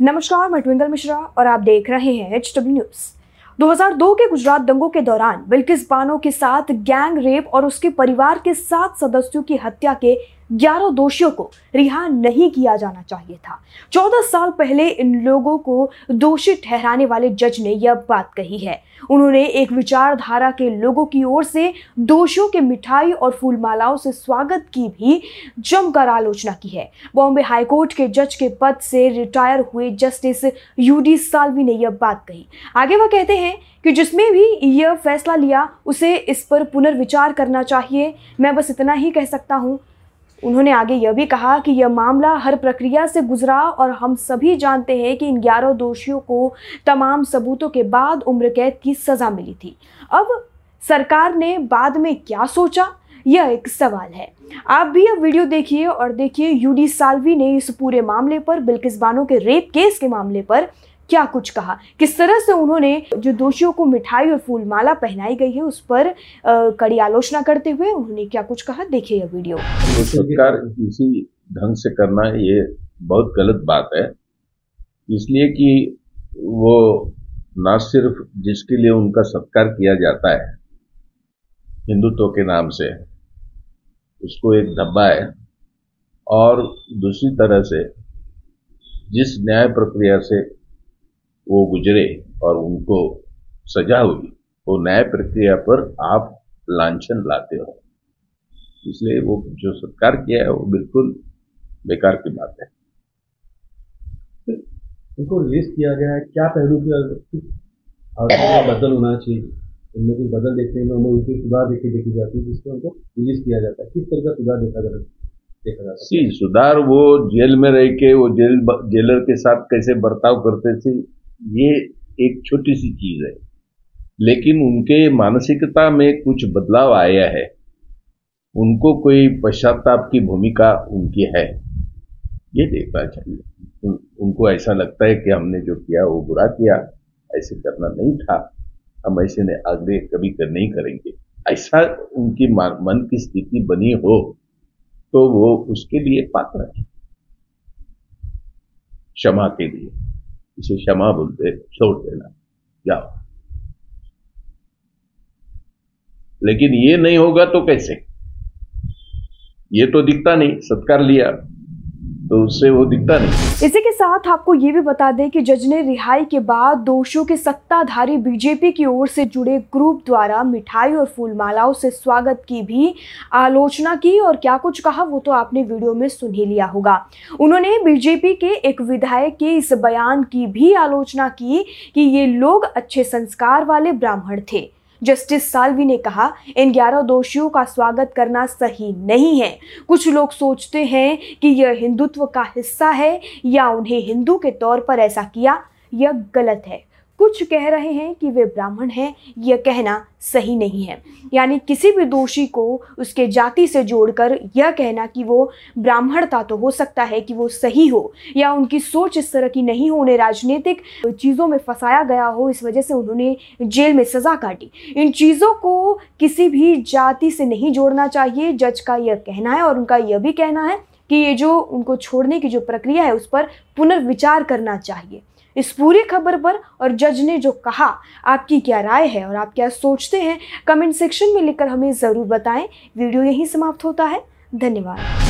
नमस्कार, मैं ट्विंकल मिश्रा और आप देख रहे हैं एच डब्ल्यू न्यूज़ 2002 के गुजरात दंगों के दौरान बिल्किस बानो के साथ गैंग, रेप और उसके परिवार के सात सदस्यों की हत्या के 11 दोषियों को रिहा नहीं किया जाना चाहिए था। 14 साल पहले इन लोगों को दोषी ठहराने वाले जज ने यह बात कही है। उन्होंने एक विचारधारा के लोगों की ओर से दोषियों के मिठाई और फूलमालाओं से स्वागत की भी जमकर आलोचना की है। बॉम्बे हाईकोर्ट के जज के पद से रिटायर हुए जस्टिस यूडी सालवी ने यह बात कही। आगे वह कहते हैं कि जिसमें भी यह फैसला लिया, उसे इस पर पुनर्विचार करना चाहिए। मैं बस इतना ही कह सकता हूँ। उन्होंने आगे यह भी कहा कि यह मामला हर प्रक्रिया से गुजरा और हम सभी जानते हैं कि इन ग्यारह दोषियों को तमाम सबूतों के बाद उम्र कैद की सजा मिली थी। अब सरकार ने बाद में क्या सोचा? यह एक सवाल है। आप भी यह वीडियो देखिए और देखिए, यूडी सालवी ने इस पूरे मामले पर बिल्किस बानो के रेप केस के मामले पर क्या कुछ कहा? किस तरह से उन्होंने जो दोषियों को मिठाई और फूल माला पहनाई गई है, उस पर कड़ी आलोचना करते हुए उन्होंने क्या कुछ कहा? देखिए यह वीडियो। तो इसी ढंग से करना ये बहुत गलत बात है। इसलिए कि वो न सिर्फ़ जिसके लिए उनका सत्कार किया जाता है, हिंदुत्व के नाम से, उसको एक धब्बा है, और दूसरी तरह से जिस न्याय प्रक्रिया से वो गुजरे और उनको सजा हुई वो न्याय प्रक्रिया पर आप लांछन लाते हो। इसलिए वो जो सत्कार किया है वो बिल्कुल बेकार की बात है। उनको रिलीज़ किया गया है। क्या पहलू की बदल होना चाहिए उनमें कुछ बदल देखने में उनमें उनकी सुधार देखी देखी जाती है जिससे उनको रिलीज़ किया जाता है। किस तरह का सुधार देखा जाता है देखा जाता सी सुधार वो जेल में रह के वो जेल जेलर के साथ कैसे बर्ताव करते थे ये एक छोटी सी चीज़ है। लेकिन उनके मानसिकता में कुछ बदलाव आया है। उनको कोई पश्चाताप की भूमिका उनकी है। ये देखना चाहिए। उन, उनको ऐसा लगता है कि हमने जो किया वो बुरा किया। ऐसे करना नहीं था। हम ऐसे ने आगे कभी कर नहीं करेंगे। ऐसा उनकी मन की स्थिति बनी हो तो वो उसके लिए पात्र है। क्षमा के लिए। इसे क्षमा बोलते छोड़ देना जाओ लेकिन ये नहीं होगा तो कैसे ये तो दिखता नहीं सत्कार लिया तो उससे वो दिखता नहीं। इसी के साथ आपको ये भी बता दें कि जज ने रिहाई के बाद दोषियों के सत्ताधारी बीजेपी की ओर से जुड़े ग्रुप द्वारा मिठाई और फूलमालाओं से स्वागत की भी आलोचना की और क्या कुछ कहा वो तो आपने वीडियो में सुन ही लिया होगा। उन्होंने बीजेपी के एक विधायक के इस बयान की भी आलोचना की कि ये लोग अच्छे संस्कार वाले ब्राह्मण थे। जस्टिस सालवी ने कहा, इन ग्यारह दोषियों का स्वागत करना सही नहीं है। कुछ लोग सोचते हैं कि यह हिंदुत्व का हिस्सा है या उन्हें हिंदू के तौर पर ऐसा किया, यह गलत है। कुछ कह रहे हैं कि वे ब्राह्मण हैं, यह कहना सही नहीं है। यानी किसी भी दोषी को उसके जाति से जोड़कर यह कहना कि वो ब्राह्मणता तो हो सकता है कि वो सही हो, या उनकी सोच इस तरह की नहीं हो, उन्हें राजनीतिक चीज़ों में फंसाया गया हो, इस वजह से उन्होंने जेल में सज़ा काटी। इन चीज़ों को किसी भी जाति से नहीं जोड़ना चाहिए, जज का यह कहना है और उनका यह भी कहना है कि ये जो उनको छोड़ने की जो प्रक्रिया है, उस पर पुनर्विचार करना चाहिए। इस पूरी खबर पर और जज ने जो कहा, आपकी क्या राय है और आप क्या सोचते हैं, कमेंट सेक्शन में लिखकर हमें ज़रूर बताएँ। वीडियो यहीं समाप्त होता है। धन्यवाद।